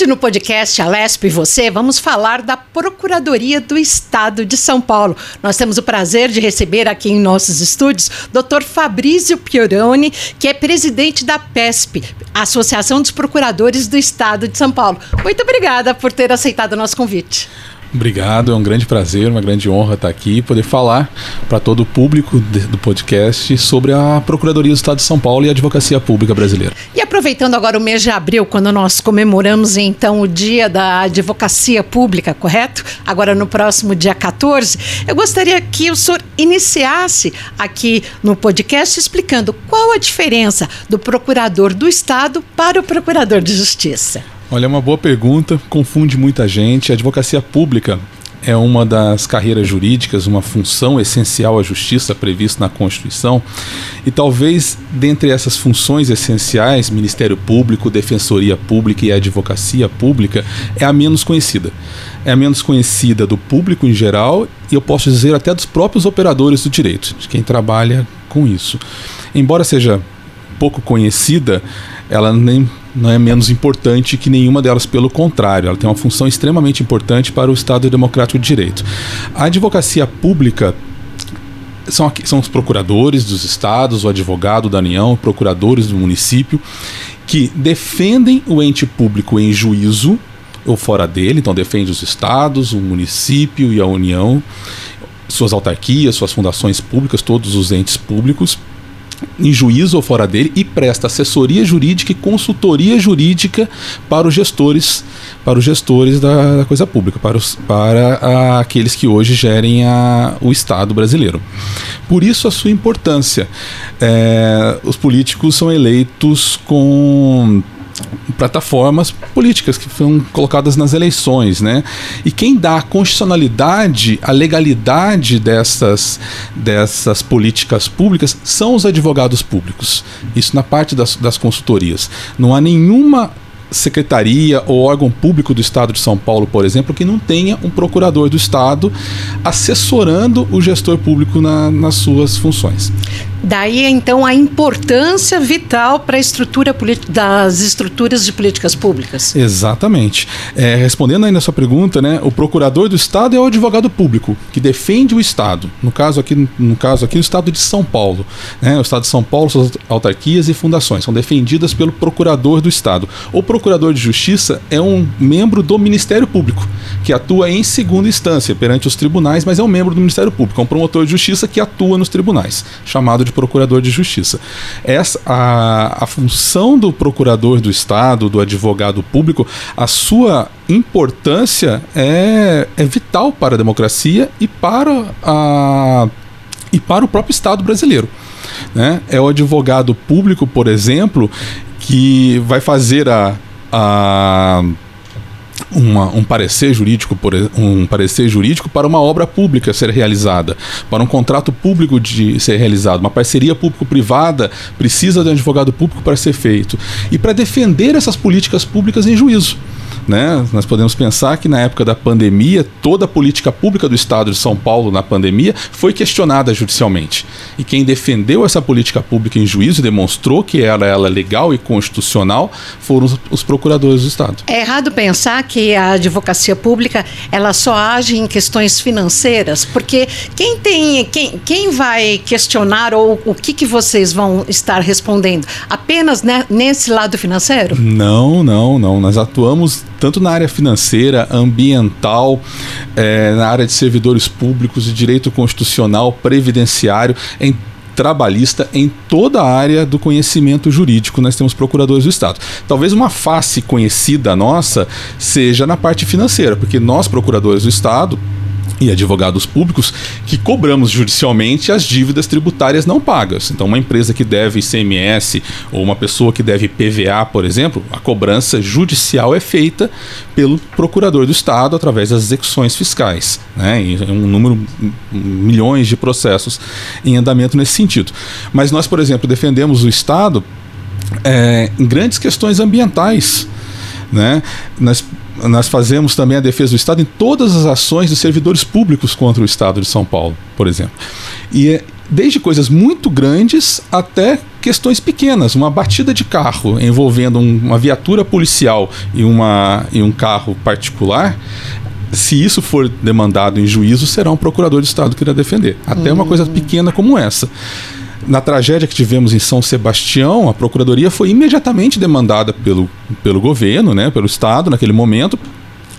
Hoje no podcast Alesp e Você, vamos falar da Procuradoria do Estado de São Paulo. Nós temos o prazer de receber aqui em nossos estúdios Dr. Fabrício Pioroni, que é presidente da PESP, Associação dos Procuradores do Estado de São Paulo. Muito obrigada por ter aceitado o nosso convite. Obrigado, é um grande prazer, uma grande honra estar aqui e poder falar para todo o público do podcast sobre a Procuradoria do Estado de São Paulo e a Advocacia Pública Brasileira. E aproveitando agora o mês de abril, quando nós comemoramos então o Dia da Advocacia Pública, correto? Agora no próximo dia 14, eu gostaria que o senhor iniciasse aqui no podcast explicando qual a diferença do procurador do Estado para o procurador de Justiça. Olha, é uma boa pergunta, confunde muita gente. A advocacia pública é uma das carreiras jurídicas, uma função essencial à justiça prevista na Constituição. E talvez, dentre essas funções essenciais, Ministério Público, Defensoria Pública e Advocacia Pública, é a menos conhecida. É a menos conhecida do público em geral e eu posso dizer até dos próprios operadores do direito, de quem trabalha com isso. Embora seja pouco conhecida, ela nem não é menos importante que nenhuma delas, pelo contrário, ela tem uma função extremamente importante para o Estado Democrático de Direito. A advocacia pública são, são os procuradores dos estados, o advogado da União, procuradores do município, que defendem o ente público em juízo ou fora dele, então defende os estados, o município e a União, suas autarquias, suas fundações públicas, todos os entes públicos em juízo ou fora dele e presta assessoria jurídica e consultoria jurídica para os gestores, para os gestores da, da coisa pública, para, os, para a, aqueles que hoje gerem a, o Estado brasileiro. Por isso a sua importância. É, os políticos são eleitos com plataformas políticas que foram colocadas nas eleições, né? E quem dá a constitucionalidade, a legalidade dessas, dessas políticas públicas são os advogados públicos. Isso na parte das, das consultorias. Não há nenhuma secretaria ou órgão público do Estado de São Paulo, por exemplo, que não tenha um procurador do Estado assessorando o gestor público na, nas suas funções. Daí então a importância vital para a estrutura das estruturas de políticas públicas. Exatamente. É, respondendo ainda a sua pergunta, né, o procurador do Estado é o advogado público que defende o Estado. No caso aqui, no caso aqui, o Estado de São Paulo, né, o Estado de São Paulo, suas autarquias e fundações são defendidas pelo procurador do Estado. O procurador de Justiça é um membro do Ministério Público que atua em segunda instância perante os tribunais, mas é um membro do Ministério Público, é um promotor de justiça que atua nos tribunais, chamado de de procurador de justiça. Essa, a, a função do procurador do Estado, do advogado público, a sua importância é, é vital para a democracia e para, a, e para o próprio Estado brasileiro. Né? É o advogado público, por exemplo, que vai fazer a, a uma, um parecer jurídico por, um parecer jurídico para uma obra pública ser realizada, para um contrato público de ser realizado, uma parceria público-privada precisa de um advogado público para ser feito. E para defender essas políticas públicas em juízo. Né? Nós podemos pensar que na época da pandemia, toda a política pública do Estado de São Paulo na pandemia foi questionada judicialmente. E quem defendeu essa política pública em juízo e demonstrou que era ela legal e constitucional foram os, os procuradores do Estado. É errado pensar que a advocacia pública ela só age em questões financeiras, porque quem tem quem, quem vai questionar ou o que, que vocês vão estar respondendo? Apenas né, nesse lado financeiro? Não, não, não. Nós atuamos tanto na área financeira, ambiental, é, na área de servidores públicos, de direito constitucional, previdenciário, em trabalhista em toda a área do conhecimento jurídico. Nós temos procuradores do Estado. Talvez uma face conhecida nossa seja na parte financeira, porque nós, procuradores do Estado, e advogados públicos que cobramos judicialmente as dívidas tributárias não pagas. Então, uma empresa que deve ICMS ou uma pessoa que deve PVA, por exemplo, a cobrança judicial é feita pelo procurador do Estado através das execuções fiscais. Né? E um número, milhões de processos em andamento nesse sentido. Mas nós, por exemplo, defendemos o Estado é, em grandes questões ambientais. Né? Nós nós fazemos também a defesa do Estado em todas as ações dos servidores públicos contra o Estado de São Paulo, por exemplo. E é, desde coisas muito grandes até questões pequenas. Uma batida de carro envolvendo um, uma viatura policial e, uma, e um carro particular. Se isso for demandado em juízo, será um procurador de Estado que irá defender. Até uma coisa pequena como essa. Na tragédia que tivemos em São Sebastião, a procuradoria foi imediatamente demandada pelo, pelo governo, né, pelo Estado, naquele momento,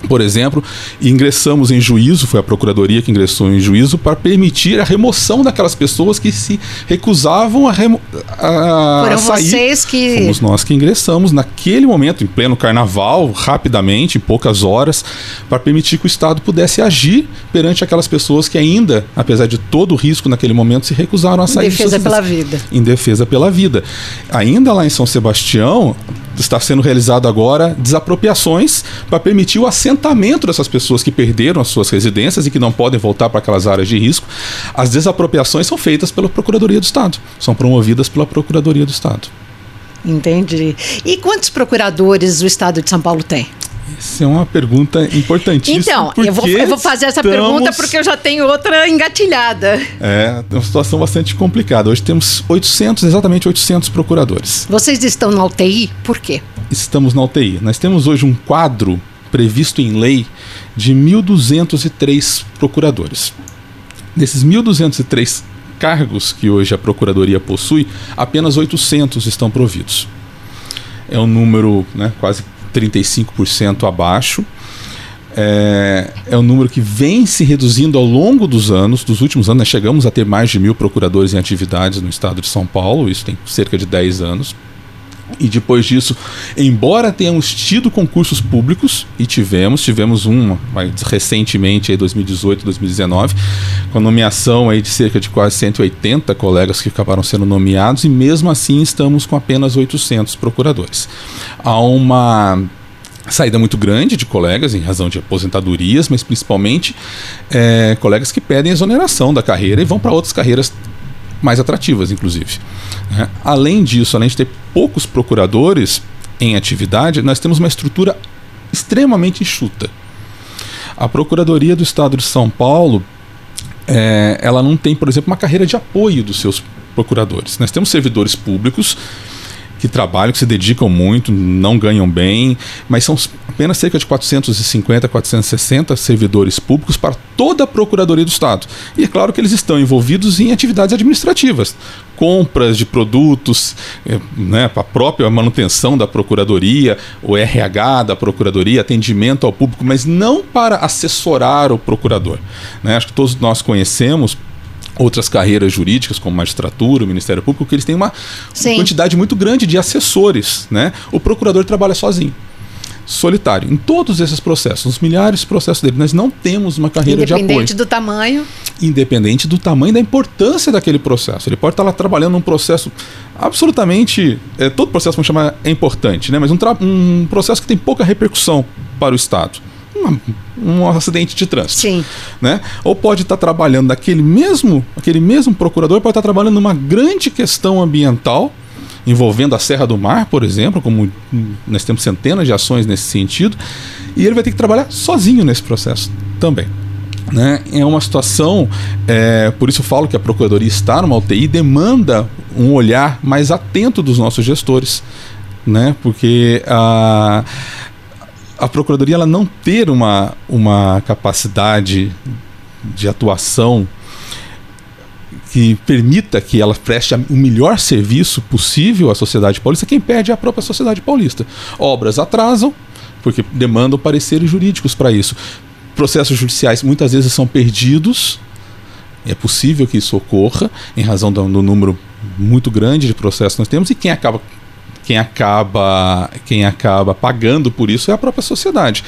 por exemplo, ingressamos em juízo, foi a procuradoria que ingressou em juízo para permitir a remoção daquelas pessoas que se recusavam a, remo a, Foram sair. vocês que Fomos nós que ingressamos naquele momento, em pleno carnaval, rapidamente, em poucas horas, para permitir que o Estado pudesse agir perante aquelas pessoas que ainda, apesar de todo o risco naquele momento, se recusaram a sair. em de defesa suas pela vida. Em defesa pela vida. Ainda lá em São Sebastião, está sendo realizado agora desapropriações para permitir o assentamento dessas pessoas que perderam as suas residências e que não podem voltar para aquelas áreas de risco. As desapropriações são feitas pela Procuradoria do Estado, são promovidas pela Procuradoria do Estado. Entendi. E quantos procuradores o estado de São Paulo tem? Essa é uma pergunta importantíssima. Então, eu vou, eu vou fazer essa estamos- pergunta porque eu já tenho outra engatilhada. É uma situação bastante complicada. Hoje temos 800, exatamente 800 procuradores. Vocês estão na UTI? Por quê? estamos na UTI. Nós temos hoje um quadro previsto em lei de 1.203 procuradores. Desses 1.203 cargos que hoje a Procuradoria possui, apenas 800 estão providos. É um número né, quase 35% abaixo. É, é um número que vem se reduzindo ao longo dos anos, dos últimos anos. Nós chegamos a ter mais de mil procuradores em atividades no estado de São Paulo, isso tem cerca de 10 anos. E depois disso, embora tenhamos tido concursos públicos, e tivemos, tivemos um recentemente, em 2018, 2019, com a nomeação aí de cerca de quase 180 colegas que acabaram sendo nomeados, e mesmo assim estamos com apenas 800 procuradores. Há uma saída muito grande de colegas em razão de aposentadorias, mas principalmente é, colegas que pedem exoneração da carreira e vão para outras carreiras mais atrativas, inclusive. né? Além disso, além de ter poucos procuradores em atividade, nós temos uma estrutura extremamente enxuta. A Procuradoria do Estado de São Paulo, é, ela não tem, por exemplo, uma carreira de apoio dos seus procuradores. Nós temos servidores públicos que trabalham, que se dedicam muito, não ganham bem, mas são apenas cerca de 450, 460 servidores públicos para toda a Procuradoria do Estado. E é claro que eles estão envolvidos em atividades administrativas, compras de produtos, eh, né, a própria manutenção da Procuradoria, o RH da Procuradoria, atendimento ao público, mas não para assessorar o procurador. né? Acho que todos nós conhecemos outras carreiras jurídicas, como magistratura, o Ministério Público, que eles têm uma Sim. quantidade muito grande de assessores. Né? O procurador trabalha sozinho, solitário, em todos esses processos, nos milhares de processos dele. Nós não temos uma carreira de apoio, Independente do tamanho. independente do tamanho da importância daquele processo. Ele pode estar lá trabalhando num processo absolutamente. É, todo processo, vamos chamar, é importante, né? mas um, um processo que tem pouca repercussão para o Estado. Um acidente de trânsito Sim. né? Ou pode estar trabalhando naquele mesmo, aquele mesmo procurador pode estar trabalhando numa grande questão ambiental envolvendo a Serra do Mar, por exemplo, como nós temos centenas de ações nesse sentido, e ele vai ter que trabalhar sozinho nesse processo também. Né? É uma situação, é, por isso eu falo que a Procuradoria está numa UTI, demanda um olhar mais atento dos nossos gestores, né? porque a, a Procuradoria ela não ter uma, uma capacidade de atuação que permita que ela preste o melhor serviço possível à sociedade paulista, quem perde é a própria sociedade paulista. Obras atrasam, porque demandam pareceres jurídicos para isso. Processos judiciais muitas vezes são perdidos, é possível que isso ocorra, em razão do, do número muito grande de processos que nós temos, e quem acaba quem acaba quem acaba pagando por isso é a própria sociedade.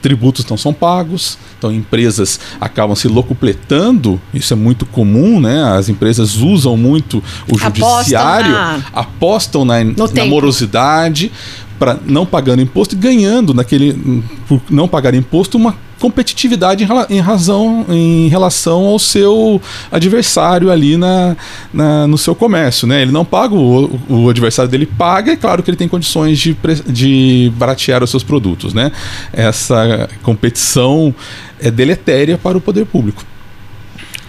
Tributos não são pagos, então empresas acabam se locupletando, isso é muito comum, né? As empresas usam muito o Apostam judiciário, na- apostam na, na morosidade para não pagando imposto e ganhando naquele por não pagar imposto uma competitividade em, razão em relação ao seu adversário ali na, na- no seu comércio, né? Ele não paga o, o adversário dele paga, é claro que ele tem condições de, de baratear os seus produtos, né? Essa competição é deletéria para o poder público.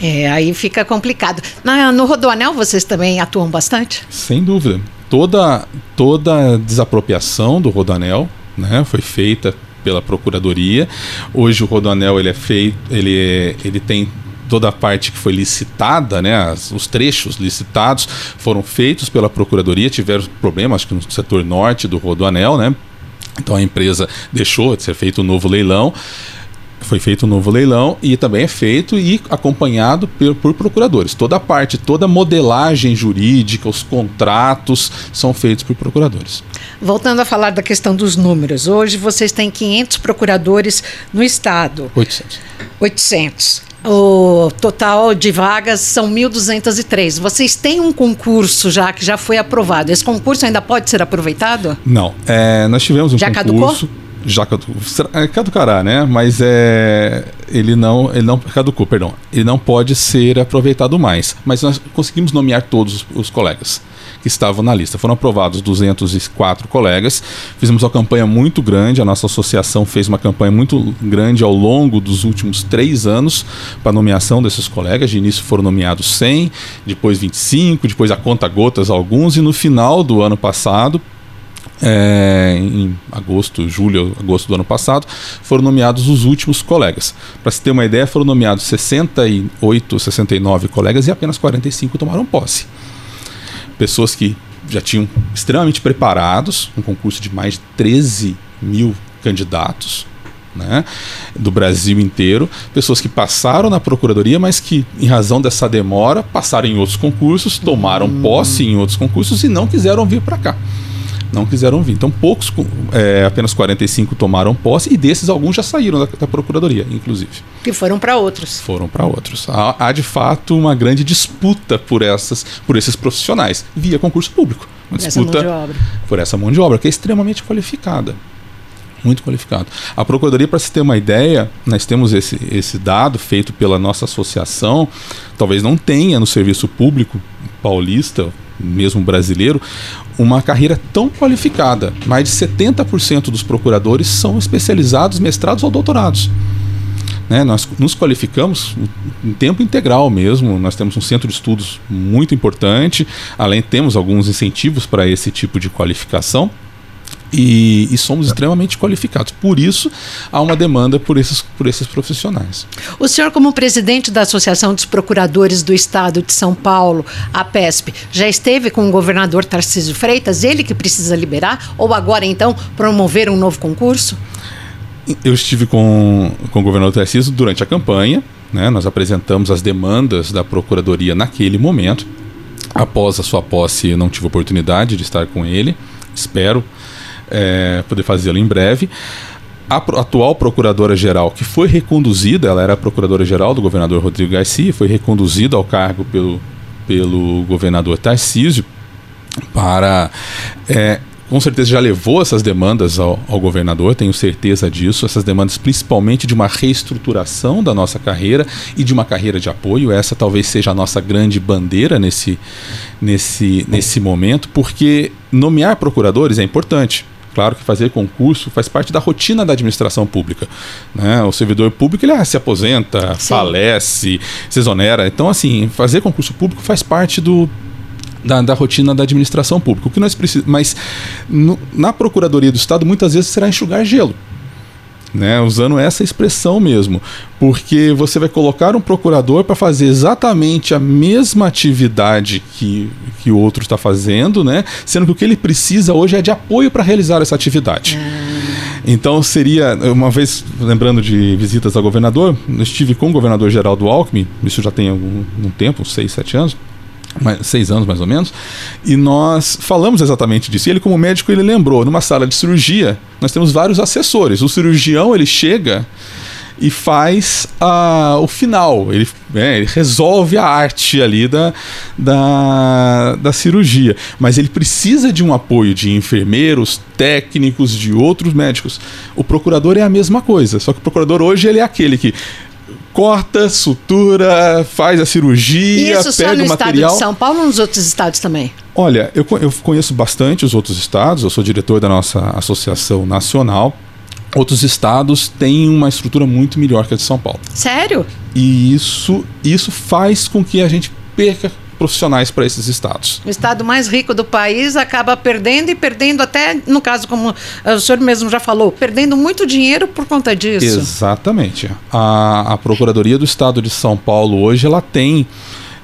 É, aí fica complicado. Na, no Rodoanel vocês também atuam bastante? Sem dúvida. Toda, toda desapropriação do Rodoanel né, foi feita pela Procuradoria. Hoje o Rodoanel ele é feito, ele, é, ele tem toda a parte que foi licitada, né, as, os trechos licitados foram feitos pela Procuradoria, tiveram problemas acho que no setor norte do Rodoanel, né? Então a empresa deixou de ser feito um novo leilão foi feito um novo leilão e também é feito e acompanhado por, por, procuradores. Toda a parte, toda a modelagem jurídica, os contratos são feitos por procuradores. Voltando a falar da questão dos números, hoje vocês têm 500 procuradores no estado. 800. 800. O total de vagas são 1.203. Vocês têm um concurso já que já foi aprovado. Esse concurso ainda pode ser aproveitado? Não. É, nós tivemos um já concurso. Caducou? Já é, caducará, né? Mas é ele não ele não caducou, perdão. Ele não pode ser aproveitado mais. Mas nós conseguimos nomear todos os colegas que estavam na lista. Foram aprovados 204 colegas. Fizemos uma campanha muito grande. A nossa associação fez uma campanha muito grande ao longo dos últimos três anos para nomeação desses colegas. De início foram nomeados 100, depois 25, depois a conta gotas alguns e no final do ano passado é, em agosto, julho, agosto do ano passado, foram nomeados os últimos colegas. Para se ter uma ideia, foram nomeados 68, 69 colegas e apenas 45 tomaram posse. Pessoas que já tinham extremamente preparados, um concurso de mais de 13 mil candidatos, né, do Brasil inteiro, pessoas que passaram na procuradoria, mas que, em razão dessa demora, passaram em outros concursos, tomaram hum. posse em outros concursos e não quiseram vir para cá não quiseram vir. Então, poucos, é, apenas 45 tomaram posse e desses alguns já saíram da, da Procuradoria, inclusive. Que foram para outros. Foram para outros. Há, há, de fato, uma grande disputa por, essas, por esses profissionais via concurso público. Uma disputa essa por essa mão de obra, que é extremamente qualificada. Muito qualificado. A Procuradoria, para se ter uma ideia, nós temos esse, esse dado feito pela nossa associação, talvez não tenha no serviço público paulista, mesmo brasileiro, uma carreira tão qualificada. Mais de 70% dos procuradores são especializados, mestrados ou doutorados. Né, nós nos qualificamos em tempo integral mesmo. Nós temos um centro de estudos muito importante, além temos alguns incentivos para esse tipo de qualificação. E, e, somos extremamente qualificados. Por isso, há uma demanda por esses, por esses profissionais. O senhor, como presidente da Associação dos Procuradores do Estado de São Paulo, a PESP, já esteve com o governador Tarcísio Freitas, ele que precisa liberar, ou agora, então, promover um novo concurso? Eu estive com, com o governador Tarcísio durante a campanha, né? nós apresentamos as demandas da Procuradoria naquele momento. Após a sua posse, não tive oportunidade de estar com ele, espero é, poder fazê-lo em breve. A atual procuradora-geral, que foi reconduzida, ela era procuradora-geral do governador Rodrigo Garcia, foi reconduzida ao cargo pelo, pelo governador Tarcísio para é, com certeza já levou essas demandas ao, ao, governador, tenho certeza disso. Essas demandas, principalmente de uma reestruturação da nossa carreira e de uma carreira de apoio. Essa talvez seja a nossa grande bandeira nesse, nesse, nesse momento, porque nomear procuradores é importante. Claro que fazer concurso faz parte da rotina da administração pública. Né? O servidor público ele ah, se aposenta, Sim. falece, se exonera. Então, assim, fazer concurso público faz parte do, da, da, rotina da administração pública. O que nós precisamos, mas no, na Procuradoria do Estado muitas vezes será enxugar gelo né, usando essa expressão mesmo, porque você vai colocar um procurador para fazer exatamente a mesma atividade que, que o outro está fazendo, né, sendo que o que ele precisa hoje é de apoio para realizar essa atividade. Ah. Então seria, uma vez lembrando de visitas ao governador, eu estive com o governador Geraldo Alckmin, isso já tem algum um tempo, seis, sete anos, seis anos mais ou menos, e nós falamos exatamente disso. E ele, como médico, ele lembrou, numa sala de cirurgia, nós temos vários assessores. O cirurgião, ele chega e faz uh, o final, ele, é, ele, resolve a arte ali da, da, da cirurgia, mas ele precisa de um apoio de enfermeiros, técnicos, de outros médicos. O procurador é a mesma coisa, só que o procurador hoje ele é aquele que corta, sutura, faz a cirurgia, Isso pega só no o material. estado de São Paulo ou nos outros estados também? Olha, eu, eu conheço bastante os outros estados, eu sou diretor da nossa associação nacional. outros estados têm uma estrutura muito melhor que a de São Paulo. Sério? E isso, isso faz com que a gente perca profissionais para esses estados. O estado mais rico do país acaba perdendo e perdendo até, no caso, como o senhor mesmo já falou, perdendo muito dinheiro por conta disso. Exatamente. A, a Procuradoria do Estado de São Paulo hoje ela tem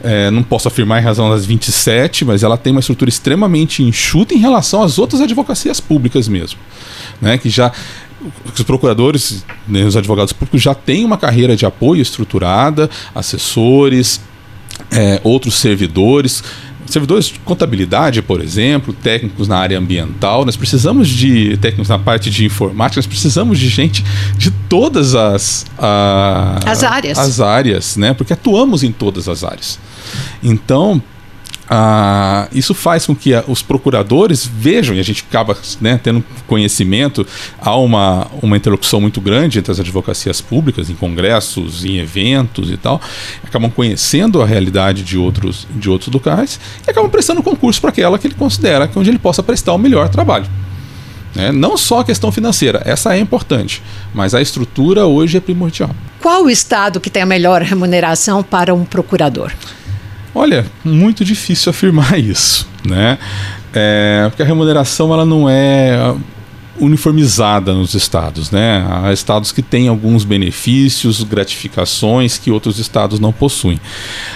é, não posso afirmar em razão das 27, mas ela tem uma estrutura extremamente enxuta em relação às outras advocacias públicas mesmo. Né, que já os procuradores, né, os advogados públicos já têm uma carreira de apoio estruturada, assessores, é, outros servidores, servidores de contabilidade, por exemplo, técnicos na área ambiental, nós precisamos de técnicos na parte de informática, nós precisamos de gente de todas as, a, as áreas. As áreas, né? Porque atuamos em todas as áreas. Então, ah, isso faz com que a, os procuradores vejam, e a gente acaba né, tendo conhecimento, há uma, uma interlocução muito grande entre as advocacias públicas, em congressos, em eventos e tal, acabam conhecendo a realidade de outros, de outros locais e acabam prestando concurso para aquela que ele considera que onde ele possa prestar o melhor trabalho. Né? Não só a questão financeira, essa é importante, mas a estrutura hoje é primordial. Qual o estado que tem a melhor remuneração para um procurador? Olha, muito difícil afirmar isso, né? É, porque a remuneração ela não é uniformizada nos estados, né? Há estados que têm alguns benefícios, gratificações que outros estados não possuem.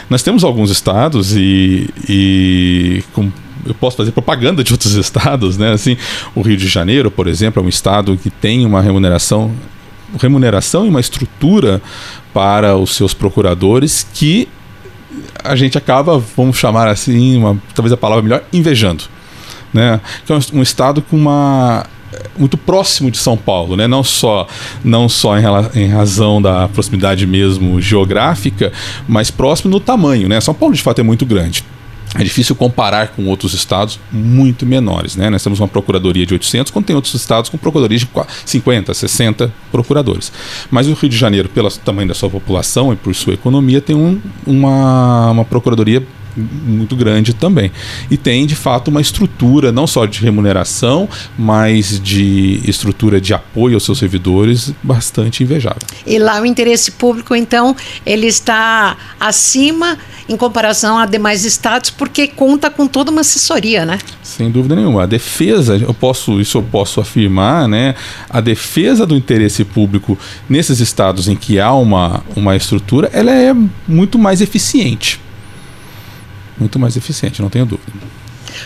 Nós temos alguns estados e, e com eu posso fazer propaganda de outros estados, né? Assim, o Rio de Janeiro, por exemplo, é um estado que tem uma remuneração remuneração e uma estrutura para os seus procuradores que a gente acaba, vamos chamar assim, uma, talvez a palavra melhor, invejando. Né? Que é um, estado com uma muito próximo de São Paulo, né? não só, não só em, em, razão da proximidade mesmo geográfica, mas próximo no tamanho. Né? São Paulo de fato é muito grande. É difícil comparar com outros estados muito menores. Né? Nós temos uma procuradoria de 800, quando tem outros estados com procuradorias de 50, 60 procuradores. Mas o Rio de Janeiro, pelo tamanho da sua população e por sua economia, tem um, uma, uma procuradoria muito grande também. E tem, de fato, uma estrutura não só de remuneração, mas de estrutura de apoio aos seus servidores bastante invejável. E lá o interesse público, então, ele está acima em comparação a demais estados, porque conta com toda uma assessoria, né? Sem dúvida nenhuma. A defesa, eu posso, isso eu posso afirmar, né? A defesa do interesse público nesses estados em que há uma, uma estrutura, ela é muito mais eficiente muito mais eficiente, não tenho dúvida.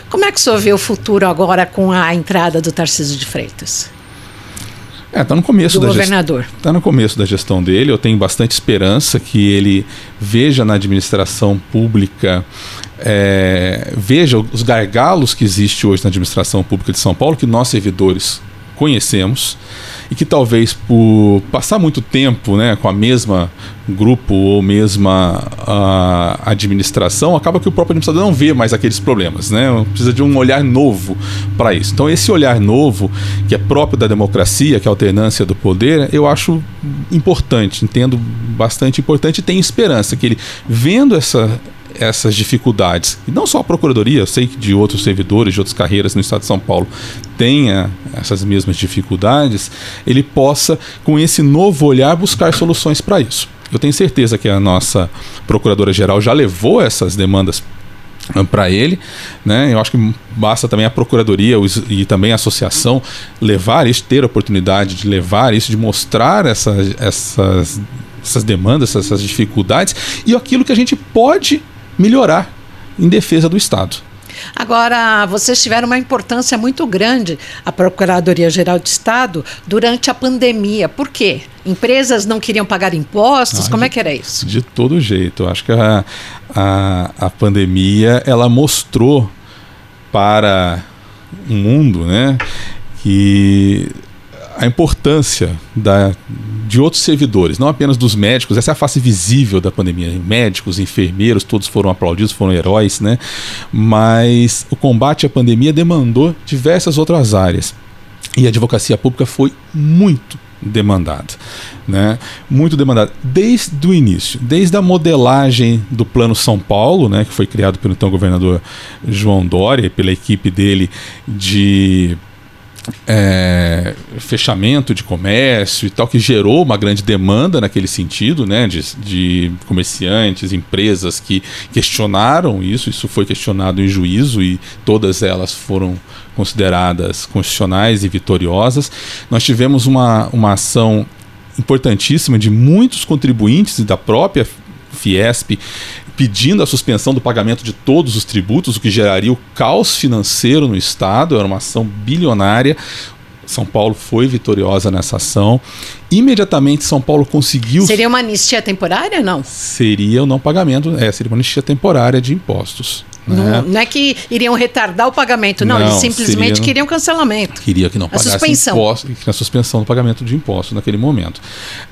Como é que o senhor vê o futuro agora com a entrada do Tarcísio de Freitas? É, está no começo do da governador. Está no começo da gestão dele. Eu tenho bastante esperança que ele veja na administração pública, é, veja os gargalos que existe hoje na administração pública de São Paulo, que nós servidores conhecemos e que talvez por passar muito tempo né, com a mesma grupo ou mesma uh, administração, acaba que o próprio administrador não vê mais aqueles problemas, né? Precisa de um olhar novo para isso. Então esse olhar novo, que é próprio da democracia, que é a alternância do poder, eu acho importante, entendo bastante importante e tenho esperança que ele vendo essa essas dificuldades. E não só a Procuradoria, eu sei que de outros servidores, de outras carreiras no Estado de São Paulo tenha essas mesmas dificuldades, ele possa, com esse novo olhar, buscar soluções para isso. Eu tenho certeza que a nossa Procuradora-Geral já levou essas demandas ah, para ele, né? Eu acho que basta também a procuradoria e também a associação levar isso, ter a oportunidade de levar isso, de mostrar essas, essas, essas demandas, essas dificuldades e aquilo que a gente pode melhorar em defesa do Estado. Agora, vocês tiveram uma importância muito grande, a Procuradoria-Geral de Estado, durante a pandemia. Por quê? Empresas não queriam pagar impostos? Ah, Como de, é que era isso? De todo jeito. Acho que a, a, a pandemia ela mostrou para o mundo né, que a importância da, de outros servidores, não apenas dos médicos, essa é a face visível da pandemia. Médicos, enfermeiros, todos foram aplaudidos, foram heróis, né? Mas o combate à pandemia demandou diversas outras áreas. E a advocacia pública foi muito demandada, né? Muito demandada desde o início, desde a modelagem do Plano São Paulo, né, que foi criado pelo então governador João Dória, pela equipe dele de é, fechamento de comércio e tal, que gerou uma grande demanda naquele sentido, né, de, de, comerciantes, empresas que questionaram isso, isso foi questionado em juízo e todas elas foram consideradas constitucionais e vitoriosas. Nós tivemos uma, uma ação importantíssima de muitos contribuintes e da própria Fiesp pedindo a suspensão do pagamento de todos os tributos, o que geraria o caos financeiro no Estado, era uma ação bilionária. São Paulo foi vitoriosa nessa ação. Imediatamente São Paulo conseguiu. Seria uma anistia temporária, não? Seria o não pagamento, é, seria uma anistia temporária de impostos. Né? Não, não, é que iriam retardar o pagamento, não, não eles simplesmente seria, queriam cancelamento. Queria que não pagasse a suspensão. a suspensão do pagamento de impostos naquele momento.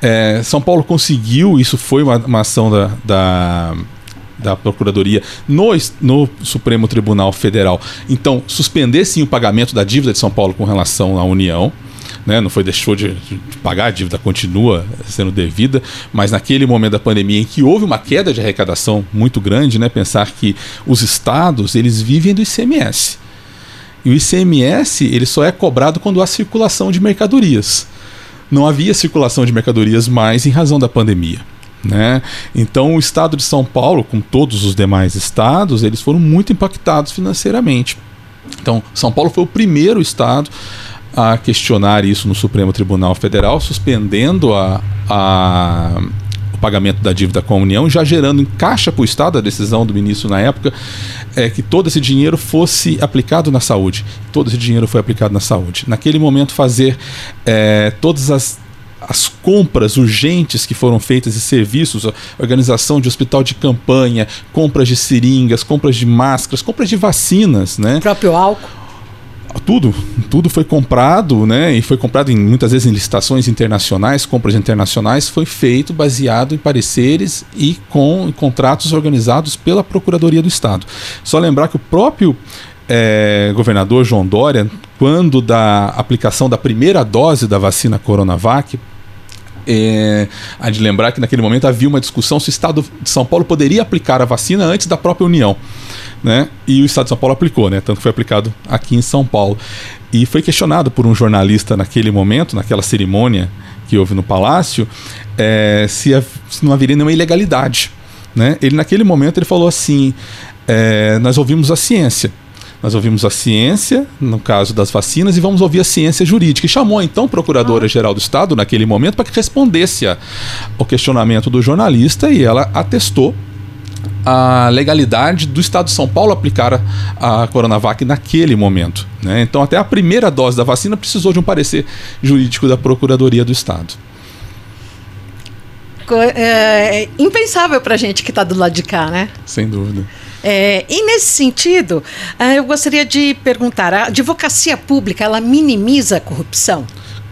É, São Paulo conseguiu, isso foi uma, uma ação da, da da Procuradoria no, no Supremo Tribunal Federal. Então, suspender sim o pagamento da dívida de São Paulo com relação à União. Né, não foi deixou de, de, pagar, a dívida continua sendo devida, mas naquele momento da pandemia em que houve uma queda de arrecadação muito grande, né, pensar que os estados eles vivem do ICMS. E o ICMS ele só é cobrado quando há circulação de mercadorias. Não havia circulação de mercadorias mais em razão da pandemia. Né? Então, o estado de São Paulo, com todos os demais estados, eles foram muito impactados financeiramente. Então, São Paulo foi o primeiro estado a questionar isso no Supremo Tribunal Federal, suspendendo a, a, o pagamento da dívida com a União, já gerando em caixa para o Estado, a decisão do ministro na época, é que todo esse dinheiro fosse aplicado na saúde. Todo esse dinheiro foi aplicado na saúde. Naquele momento, fazer é, todas as as compras urgentes que foram feitas de serviços, organização de hospital de campanha, compras de seringas, compras de máscaras, compras de vacinas, né? O próprio álcool tudo, tudo foi comprado, né? E foi comprado em, muitas vezes em licitações internacionais, compras internacionais, foi feito baseado em pareceres e com em contratos organizados pela Procuradoria do Estado. Só lembrar que o próprio é, governador João Dória, quando da aplicação da primeira dose da vacina Coronavac é, há de lembrar que naquele momento havia uma discussão se o Estado de São Paulo poderia aplicar a vacina antes da própria União. Né? E o Estado de São Paulo aplicou, né? tanto que foi aplicado aqui em São Paulo. E foi questionado por um jornalista naquele momento, naquela cerimônia que houve no Palácio, é, se, se, não haveria nenhuma ilegalidade. Né? Ele, naquele momento, ele falou assim: é, Nós ouvimos a ciência nós ouvimos a ciência, no caso das vacinas, e vamos ouvir a ciência jurídica. E chamou então a Procuradora-Geral do Estado, naquele momento, para que respondesse ao questionamento do jornalista e ela atestou a legalidade do Estado de São Paulo aplicar a, a Coronavac naquele momento. Né? Então, até a primeira dose da vacina precisou de um parecer jurídico da Procuradoria do Estado. É, é impensável para gente que está do lado de cá, né? Sem dúvida. É, e nesse sentido, é, eu gostaria de perguntar: a advocacia pública ela minimiza a corrupção?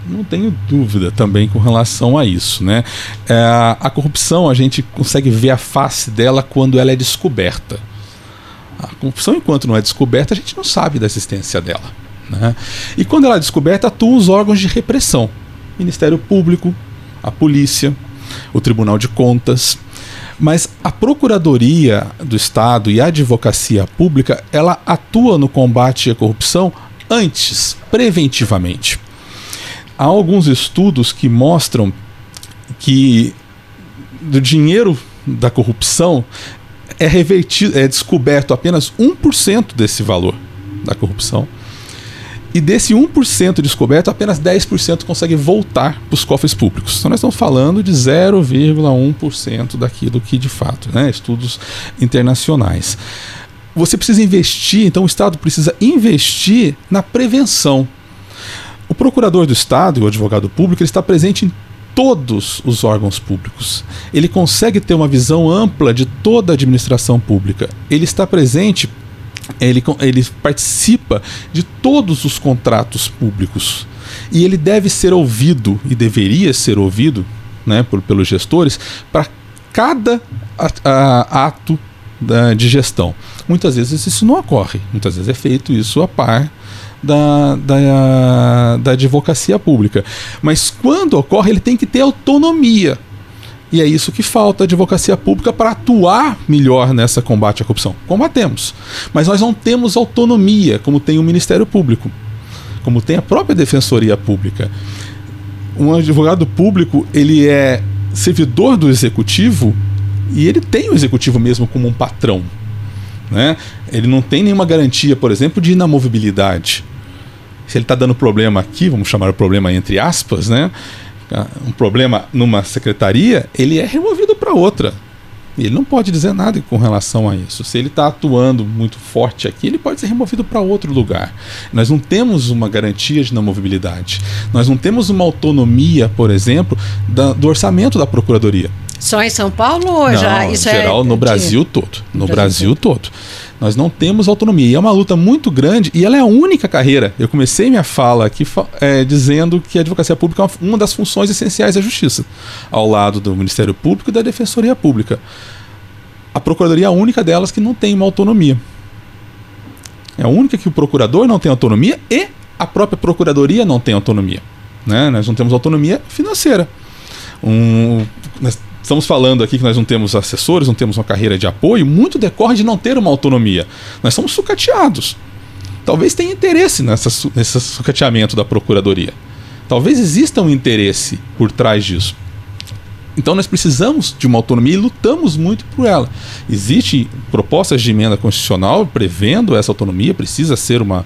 Não tenho dúvida também com relação a isso, né? É, a corrupção a gente consegue ver a face dela quando ela é descoberta. A corrupção, enquanto não é descoberta, a gente não sabe da existência dela. Né? E quando ela é descoberta, atuam os órgãos de repressão: Ministério Público, a polícia, o Tribunal de Contas. Mas a Procuradoria do Estado e a Advocacia Pública, ela atua no combate à corrupção antes, preventivamente. Há alguns estudos que mostram que do dinheiro da corrupção é revertido, é descoberto apenas 1% desse valor da corrupção e desse 1% descoberto, apenas 10% consegue voltar para os cofres públicos. Então nós estamos falando de 0,1% daquilo que de fato, né, estudos internacionais. Você precisa investir, então o Estado precisa investir na prevenção. O procurador do Estado e o advogado público ele está presente em todos os órgãos públicos. Ele consegue ter uma visão ampla de toda a administração pública. Ele está presente ele, ele participa de todos os contratos públicos e ele deve ser ouvido e deveria ser ouvido né, por, pelos gestores para cada ato da, de gestão. Muitas vezes isso não ocorre, muitas vezes é feito isso a par da, da, da advocacia pública. Mas quando ocorre, ele tem que ter autonomia e é isso que falta a advocacia pública para atuar melhor nessa combate à corrupção. Combatemos. Mas nós não temos autonomia como tem o Ministério Público. como tem a própria Defensoria Pública. Um advogado público, ele é servidor do executivo e ele tem o executivo mesmo como um patrão. Né? Ele não tem nenhuma garantia, por exemplo, de inamovibilidade. Se ele está dando problema aqui, vamos chamar o problema entre aspas, né? Um problema numa secretaria, ele é removido para outra. Ele não pode dizer nada com relação a isso. Se ele está atuando muito forte aqui, ele pode ser removido para outro lugar. Nós não temos uma garantia de não movibilidade. Nós não temos uma autonomia, por exemplo, da, do orçamento da Procuradoria. Só em São Paulo ou não, já isso é geral, é no Brasil todo. No Brasil, Brasil todo. todo. Nós não temos autonomia. E é uma luta muito grande e ela é a única carreira. Eu comecei minha fala aqui é, dizendo que a advocacia pública é uma das funções essenciais da justiça, ao lado do Ministério Público e da Defensoria Pública. A Procuradoria é a única delas que não tem uma autonomia. É a única que o procurador não tem autonomia e a própria Procuradoria não tem autonomia. Né? Nós não temos autonomia financeira. Um, nós Estamos falando aqui que nós não temos assessores, não temos uma carreira de apoio, muito decorre de não ter uma autonomia. Nós somos sucateados. Talvez tenha interesse nessa, nesse sucateamento da procuradoria. Talvez exista um interesse por trás disso. Então nós precisamos de uma autonomia e lutamos muito por ela. Existem propostas de emenda constitucional prevendo essa autonomia, precisa ser uma,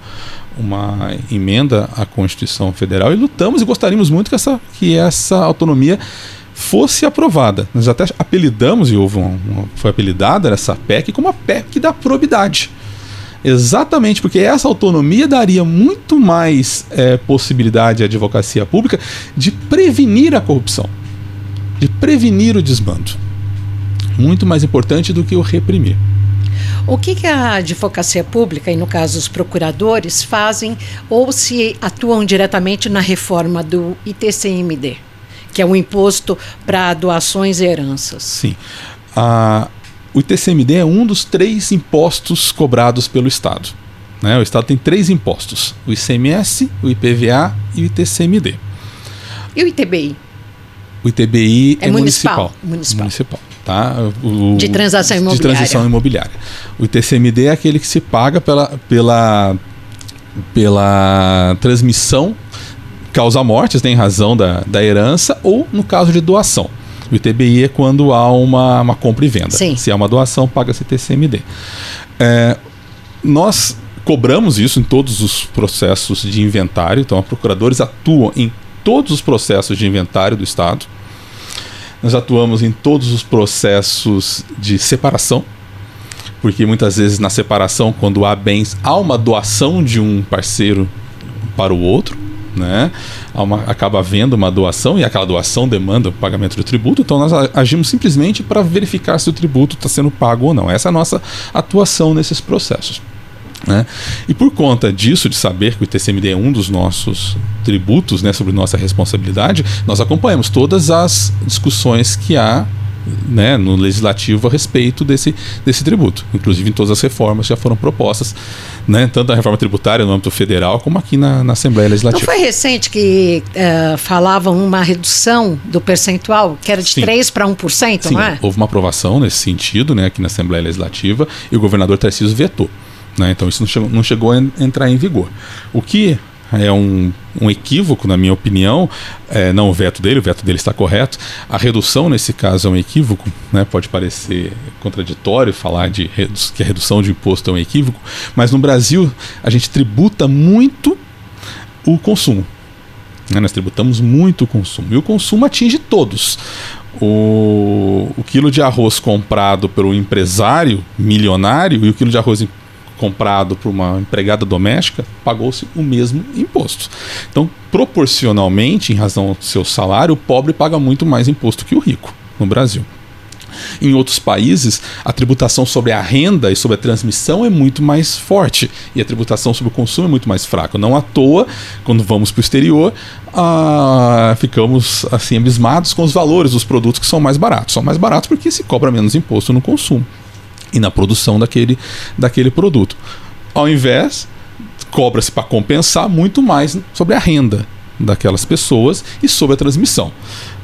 uma emenda à Constituição Federal e lutamos e gostaríamos muito que essa, que essa autonomia fosse aprovada. Nós até apelidamos, e houve uma, foi apelidada essa PEC como a PEC da probidade. Exatamente, porque essa autonomia daria muito mais é, possibilidade à advocacia pública de prevenir a corrupção, de prevenir o desmando. Muito mais importante do que o reprimir. O que, que, a advocacia pública, e no caso os procuradores, fazem ou se atuam diretamente na reforma do ITCMD? Que é o imposto para doações e heranças. Sim. A, o ITCMD é um dos três impostos cobrados pelo Estado. Né? O Estado tem três impostos: o ICMS, o IPVA e o ITCMD. E o ITBI? O ITBI é, é municipal. Municipal. municipal tá? O, de transação imobiliária. De transação imobiliária. O ITCMD é aquele que se paga pela, pela, pela transmissão causa mortes, tem razão da, da herança, ou no caso de doação. O ITBI é quando há uma, uma compra e venda. Sim. Se há uma doação, paga-se TCMD. É, nós cobramos isso em todos os processos de inventário, então, os procuradores atuam em todos os processos de inventário do Estado. Nós atuamos em todos os processos de separação, porque muitas vezes na separação, quando há bens, há uma doação de um parceiro para o outro né? Uma, acaba havendo uma doação e aquela doação demanda o pagamento do tributo, então nós agimos simplesmente para verificar se o tributo está sendo pago ou não. Essa é a nossa atuação nesses processos. Né? E por conta disso, de saber que o ITCMD é um dos nossos tributos, né, sobre nossa responsabilidade, nós acompanhamos todas as discussões que há né, no legislativo a respeito desse, desse tributo, inclusive em todas as reformas que já foram propostas, né, tanto a reforma tributária no âmbito federal como aqui na, na Assembleia Legislativa. Não foi recente que uh, falavam uma redução do percentual, que era de Sim. 3 para 1%, Sim, não é? Houve uma aprovação nesse sentido né, aqui na Assembleia Legislativa e o governador Tarcísio vetou. Né, então isso não chegou, não chegou a entrar em vigor. O que é um, um equívoco, na minha opinião, é, não o veto dele, o veto dele está correto. A redução, nesse caso, é um equívoco, né? pode parecer contraditório falar de que a redução de imposto é um equívoco, mas no Brasil a gente tributa muito o consumo. Né? Nós tributamos muito o consumo, e o consumo atinge todos. O, o quilo de arroz comprado pelo empresário milionário e o quilo de arroz comprado por uma empregada doméstica, pagou-se o mesmo imposto. Então, proporcionalmente, em razão do seu salário, o pobre paga muito mais imposto que o rico no Brasil. Em outros países, a tributação sobre a renda e sobre a transmissão é muito mais forte e a tributação sobre o consumo é muito mais fraca. Não à toa, quando vamos para o exterior, ah, ficamos assim abismados com os valores dos produtos que são mais baratos. São mais baratos porque se cobra menos imposto no consumo e na produção daquele, daquele produto. Ao invés, cobra-se para compensar muito mais sobre a renda daquelas pessoas e sobre a transmissão.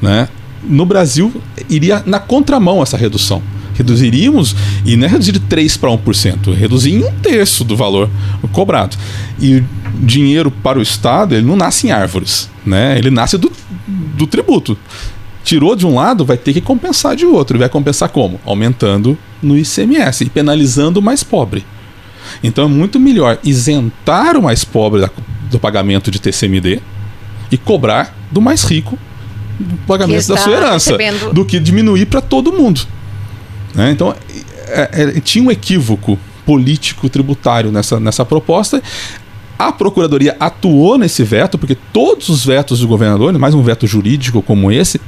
Né? No Brasil, iria na contramão essa redução. Reduziríamos, e não é reduzir de 3 para 1%, é reduzir em um terço do valor cobrado. E o dinheiro para o Estado, ele não nasce em árvores, né? ele nasce do, do tributo. Tirou de um lado, vai ter que compensar de outro. E vai compensar como? Aumentando no ICMS e penalizando o mais pobre. Então é muito melhor isentar o mais pobre do pagamento de TCMD e cobrar do mais rico do pagamento da sua herança recebendo... do que diminuir para todo mundo. Né? Então é, é, tinha um equívoco político tributário nessa, nessa proposta. A Procuradoria atuou nesse veto, porque todos os vetos do governador, mais um veto jurídico como esse,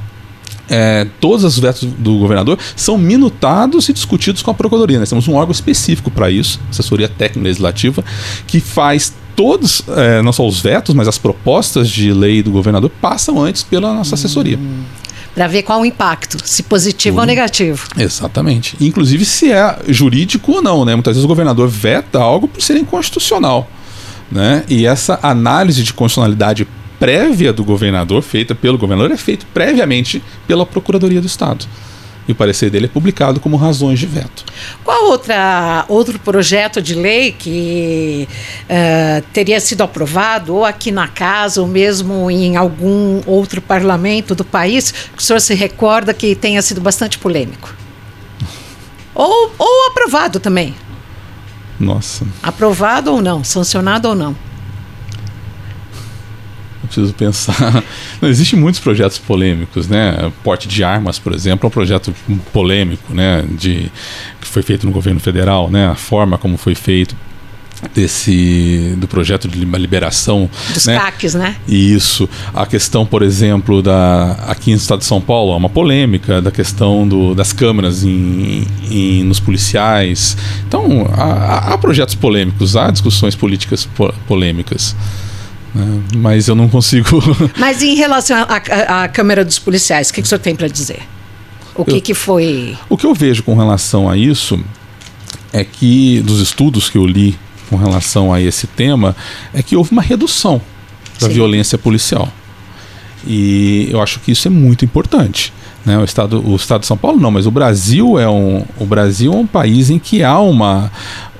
é, todos os vetos do governador são minutados e discutidos com a Procuradoria. Nós temos um órgão específico para isso, assessoria técnica legislativa, que faz todos, é, não só os vetos, mas as propostas de lei do governador passam antes pela nossa assessoria. Hum, para ver qual o impacto, se positivo ou negativo. Exatamente. Inclusive se é jurídico ou não, né? Muitas vezes o governador veta algo por ser inconstitucional. Né? E essa análise de constitucionalidade prévia do governador, feita pelo governador, é feita previamente pela Procuradoria do Estado. E o parecer dele é publicado como razões de veto. Qual outra, outro projeto de lei que uh, teria sido aprovado, ou aqui na casa, ou mesmo em algum outro parlamento do país, que o senhor se recorda que tenha sido bastante polêmico? ou, ou aprovado também? Nossa. Aprovado ou não? Sancionado ou não? Preciso pensar. Não, existem muitos projetos polêmicos, né? Porte de armas, por exemplo, é um projeto polêmico, né? De, que foi feito no governo federal, né? A forma como foi feito desse do projeto de liberação dos né? CACs, né? Isso. A questão, por exemplo, da aqui no estado de São Paulo, é uma polêmica da questão do, das câmeras em, em nos policiais. Então, há, há projetos polêmicos, há discussões políticas polêmicas. Né? Mas eu não consigo. Mas em relação à Câmara dos Policiais, o que, que o senhor tem para dizer? O que, eu, que foi. O que eu vejo com relação a isso é que, dos estudos que eu li com relação a esse tema, é que houve uma redução da Sim. violência policial. E eu acho que isso é muito importante. Né? O, estado, o estado de São Paulo não, mas o Brasil é um, o Brasil é um país em que há uma,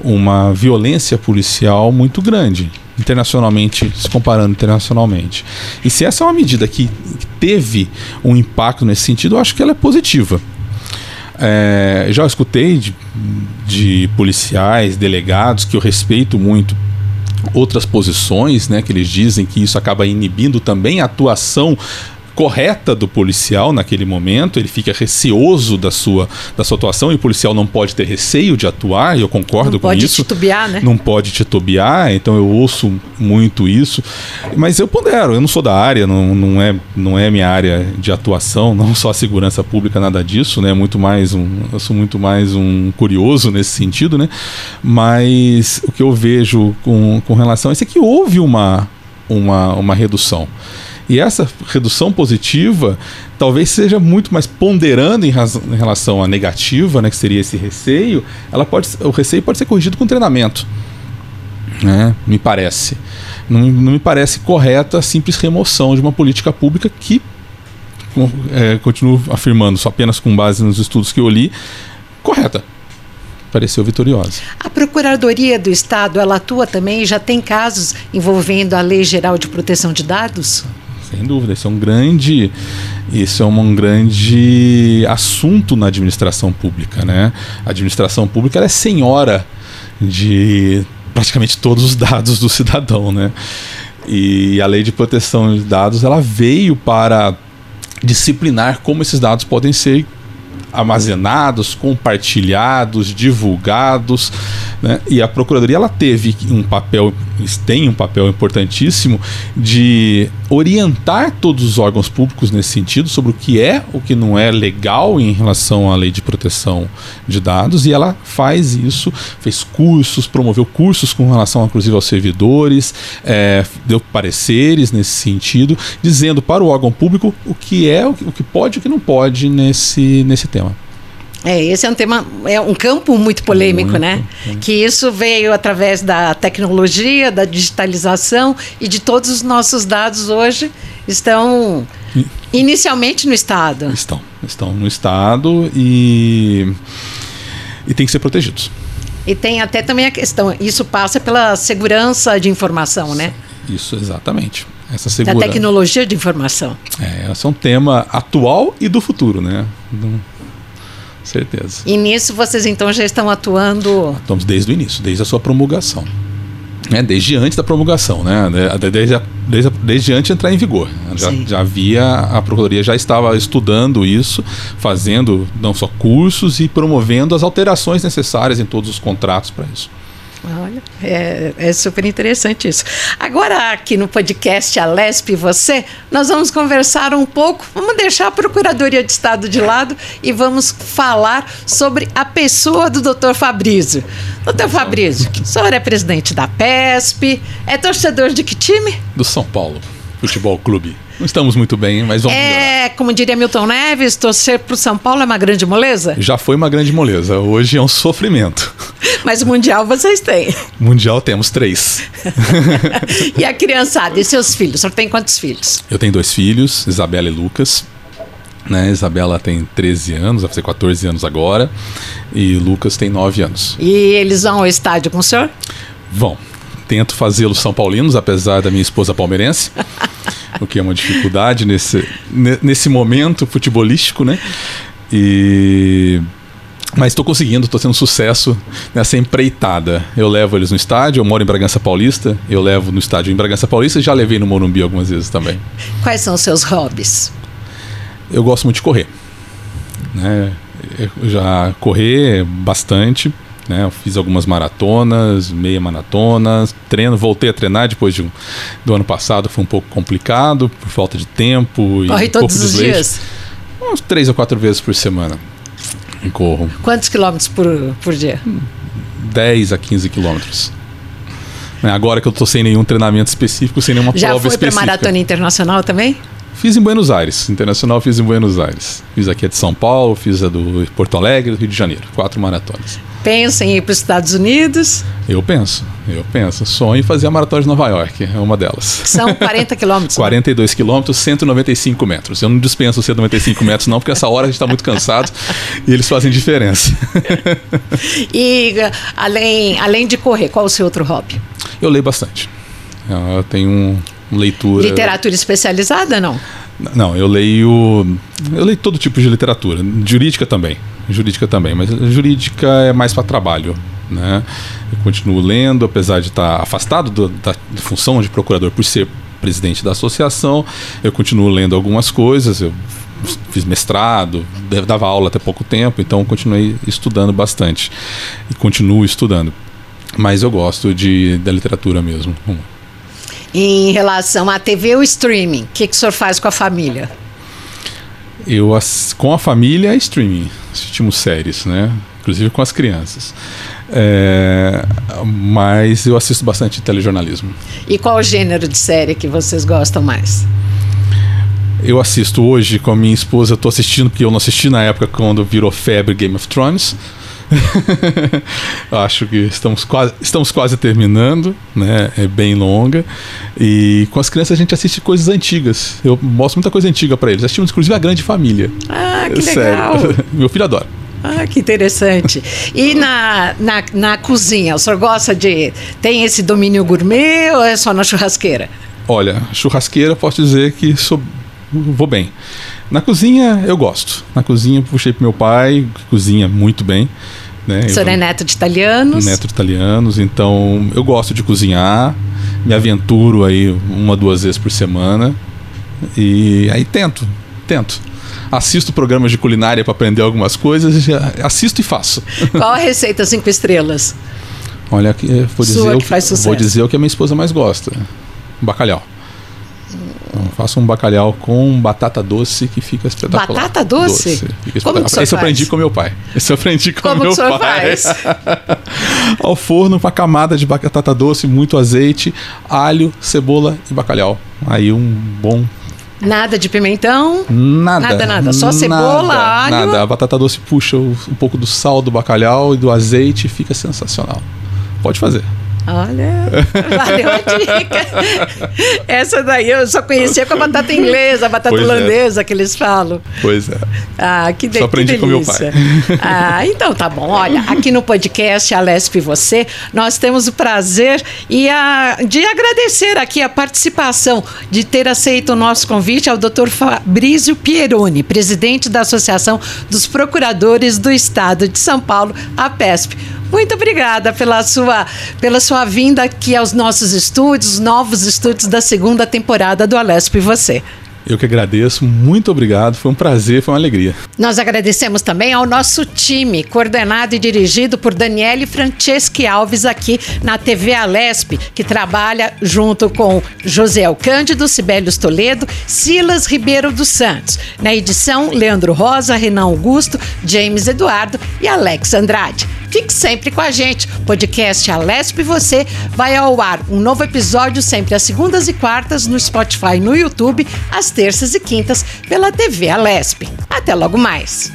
uma violência policial muito grande internacionalmente, se comparando internacionalmente. E se essa é uma medida que teve um impacto nesse sentido, eu acho que ela é positiva. É, já escutei de, de policiais, delegados, que eu respeito muito outras posições, né, que eles dizem que isso acaba inibindo também a atuação correta do policial naquele momento, ele fica receoso da sua, da sua atuação e o policial não pode ter receio de atuar, e eu concordo não com isso. Não pode titubear, né? Não pode titubear, então eu ouço muito isso. Mas eu pondero, eu não sou da área, não, não, é, não é minha área de atuação, não só a segurança pública, nada disso, né? Muito mais um, eu sou muito mais um curioso nesse sentido, né? Mas o que eu vejo com, com relação a isso é que houve uma, uma, uma redução. E essa redução positiva talvez seja muito mais ponderando em, em relação à negativa, né, que seria esse receio. Ela pode, o receio pode ser corrigido com treinamento, né, me parece. Não, não me parece correta a simples remoção de uma política pública que, é, continuo afirmando, só apenas com base nos estudos que eu li, correta pareceu vitoriosa. A Procuradoria do Estado, ela atua também, já tem casos envolvendo a Lei Geral de Proteção de Dados? Sem dúvida, isso é um grande, isso é um grande assunto na administração pública, né? A administração pública é senhora de praticamente todos os dados do cidadão, né? E a lei de proteção de dados ela veio para disciplinar como esses dados podem ser armazenados, compartilhados, divulgados, né? E a procuradoria ela teve um papel, tem um papel importantíssimo de orientar todos os órgãos públicos nesse sentido sobre o que é, o que não é legal em relação à lei de proteção de dados e ela faz isso, fez cursos, promoveu cursos com relação inclusive aos servidores, é, deu pareceres nesse sentido, dizendo para o órgão público o que é, o que pode e o que não pode nesse, nesse tema. É, esse é um tema, é um campo muito polêmico, muito, né? Que isso veio através da tecnologia, da digitalização e de todos os nossos dados hoje estão inicialmente no Estado. Estão, estão no Estado e e tem que ser protegidos. E tem até também a questão, isso passa pela segurança de informação, né? Isso, exatamente. Essa Da segurança. tecnologia de informação. É, esse é um tema atual e do futuro, né? Não- certeza. E nisso vocês então já estão atuando. Estamos desde o início, desde a sua promulgação. Né? Desde antes da promulgação, né? De- Desde, a- desde, a- desde antes de entrar em vigor. Já, já havia, a Procuradoria já estava estudando isso, fazendo não só cursos e promovendo as alterações necessárias em todos os contratos para isso. Olha, é, é super interessante isso. Agora, aqui no podcast Alesp e Você, nós vamos conversar um pouco, vamos deixar a Procuradoria de Estado de lado e vamos falar sobre a pessoa do Dr. Fabrício. Doutor Fabrício, o senhor é presidente da PESP, é torcedor de que time? Do São Paulo Futebol Clube. Não estamos muito bem, mas vamos melhorar. É, como diria Milton Neves, torcer para o São Paulo é uma grande moleza, Já foi uma grande moleza, hoje é um sofrimento. mas o Mundial vocês têm. Mundial temos três. e a criançada, e seus filhos? O senhor tem quantos filhos? Eu tenho dois filhos, Isabela e Lucas. Né? Isabela tem 13 anos, vai fazer 14 anos agora. E Lucas tem 9 anos. E eles vão ao estádio com o senhor? Vão. Tento fazê-los São Paulinos, apesar da minha esposa palmeirense. o que é uma dificuldade nesse, ne- nesse momento futebolístico, né? E. Mas estou conseguindo, estou tendo sucesso nessa empreitada. Eu levo eles no estádio, eu moro em Bragança Paulista, eu levo no estádio em Bragança Paulista e já levei no Morumbi algumas vezes também. Quais são os seus hobbies? eu gosto muito de correr. Né? Eu já correr bastante. Né? Eu fiz algumas maratonas, meia maratona, treino, voltei a treinar depois de um, do ano passado, foi um pouco complicado por falta de tempo e Corre um pouco todos de os desleixo. dias? Uns três ou quatro vezes por semana. Eu corro Quantos quilômetros por, por dia? 10 a 15 quilômetros. Né, Agora que eu tô sem nenhum treinamento específico, sem nenhuma Já prova foi para específica. maratona internacional também? Fiz em Buenos Aires, internacional fiz em Buenos Aires. Fiz aqui a de São Paulo, fiz a do Porto Alegre, do Rio de Janeiro. Quatro maratonas. Pensa em ir para os Estados Unidos? Eu penso, eu penso. Sonho em fazer a maratona de Nova York, é uma delas. São 40 quilômetros. né? 42 quilômetros, 195 metros. Eu não dispenso os 195 metros, não, porque essa hora a gente está muito cansado e eles fazem diferença. E além, além de correr, qual o seu outro hobby? Eu leio bastante. Eu tenho um, leitura. Literatura especializada, não? Não, eu leio. Eu leio todo tipo de literatura. Jurídica também. Jurídica também, mas jurídica é mais para trabalho. Né? Eu continuo lendo, apesar de estar afastado do- da função de procurador por ser presidente da associação, eu continuo lendo algumas coisas. Eu fiz mestrado, dava aula até pouco tempo, então continuei estudando bastante. E continuo estudando. Mas eu gosto de, da literatura mesmo. Em relação à TV ou streaming, o que, que o senhor faz com a família? Eu, com a família, é streaming. Assistimos séries, né? Inclusive com as crianças. É, mas eu assisto bastante telejornalismo. E qual o gênero de série que vocês gostam mais? Eu assisto hoje com a minha esposa, tô assistindo porque eu não assisti na época quando virou febre Game of Thrones. Acho que estamos quase, estamos quase terminando, né? É bem longa. E com as crianças a gente assiste coisas antigas. Eu mostro muita coisa antiga para eles. Assistimos inclusive a Grande Família. Ah, que Sério. legal! Meu filho adora. Ah, que interessante. E na, na, na cozinha, o senhor gosta de. Tem esse domínio gourmet ou é só na churrasqueira? Olha, churrasqueira posso dizer que sou, vou bem. Na cozinha eu gosto. Na cozinha puxei pro meu pai, que cozinha muito bem. Né? O senhor Eu- é neto de italianos? neto de italianos, então eu gosto de cozinhar, me aventuro aí uma, duas vezes por semana e aí tento, tento. Assisto programas de culinária para aprender algumas coisas, assisto e faço. Qual a receita cinco estrelas? Olha, eh, vou Sua dizer, o que faz sucesso. vou dizer o que a minha esposa mais gosta: bacalhau. Faço um bacalhau com batata doce que fica espetacular. Batata doce? fica Como que o senhor Esse eu aprendi com meu pai. Esse eu aprendi com Como que meu o senhor pai. faz? Ao forno, uma camada de batata doce, muito azeite, alho, cebola e bacalhau. Aí um bom. Nada de pimentão? Nada. Nada, nada. Só cebola, nada, alho. Nada. A batata doce puxa o- um pouco do sal do bacalhau e do azeite e fica sensacional. Pode fazer. Olha, valeu a dica. Essa daí eu só conhecia com a batata inglesa, a batata pois é. holandesa é. que eles falam. Pois é. Ah, que, de, só aprendi com meu pai. Ah, então tá bom. Olha, aqui no podcast Alesp Você, nós temos o prazer e a, de agradecer aqui a participação, de ter aceito o nosso convite ao Dr. Fabrício Pieroni, presidente da Associação dos Procuradores do Estado de São Paulo, a PESP. Muito obrigada pela sua, pela sua vinda aqui aos nossos estúdios, novos estúdios da segunda temporada do Alesp e Você. Eu que agradeço, muito obrigado, foi um prazer, foi uma alegria. Nós agradecemos também ao nosso time, coordenado e dirigido por Daniele Franceschi Alves aqui na TV Alesp, que trabalha junto com José Cândido, Sibelius Toledo, Silas Ribeiro dos Santos. Na edição, Leandro Rosa, Renan Augusto, James Eduardo e Alex Andrade. Fique sempre com a gente. Podcast Alesp Você vai ao ar um novo episódio sempre às segundas e quartas no Spotify no YouTube, às terças e quintas pela TV Alesp. Até logo mais.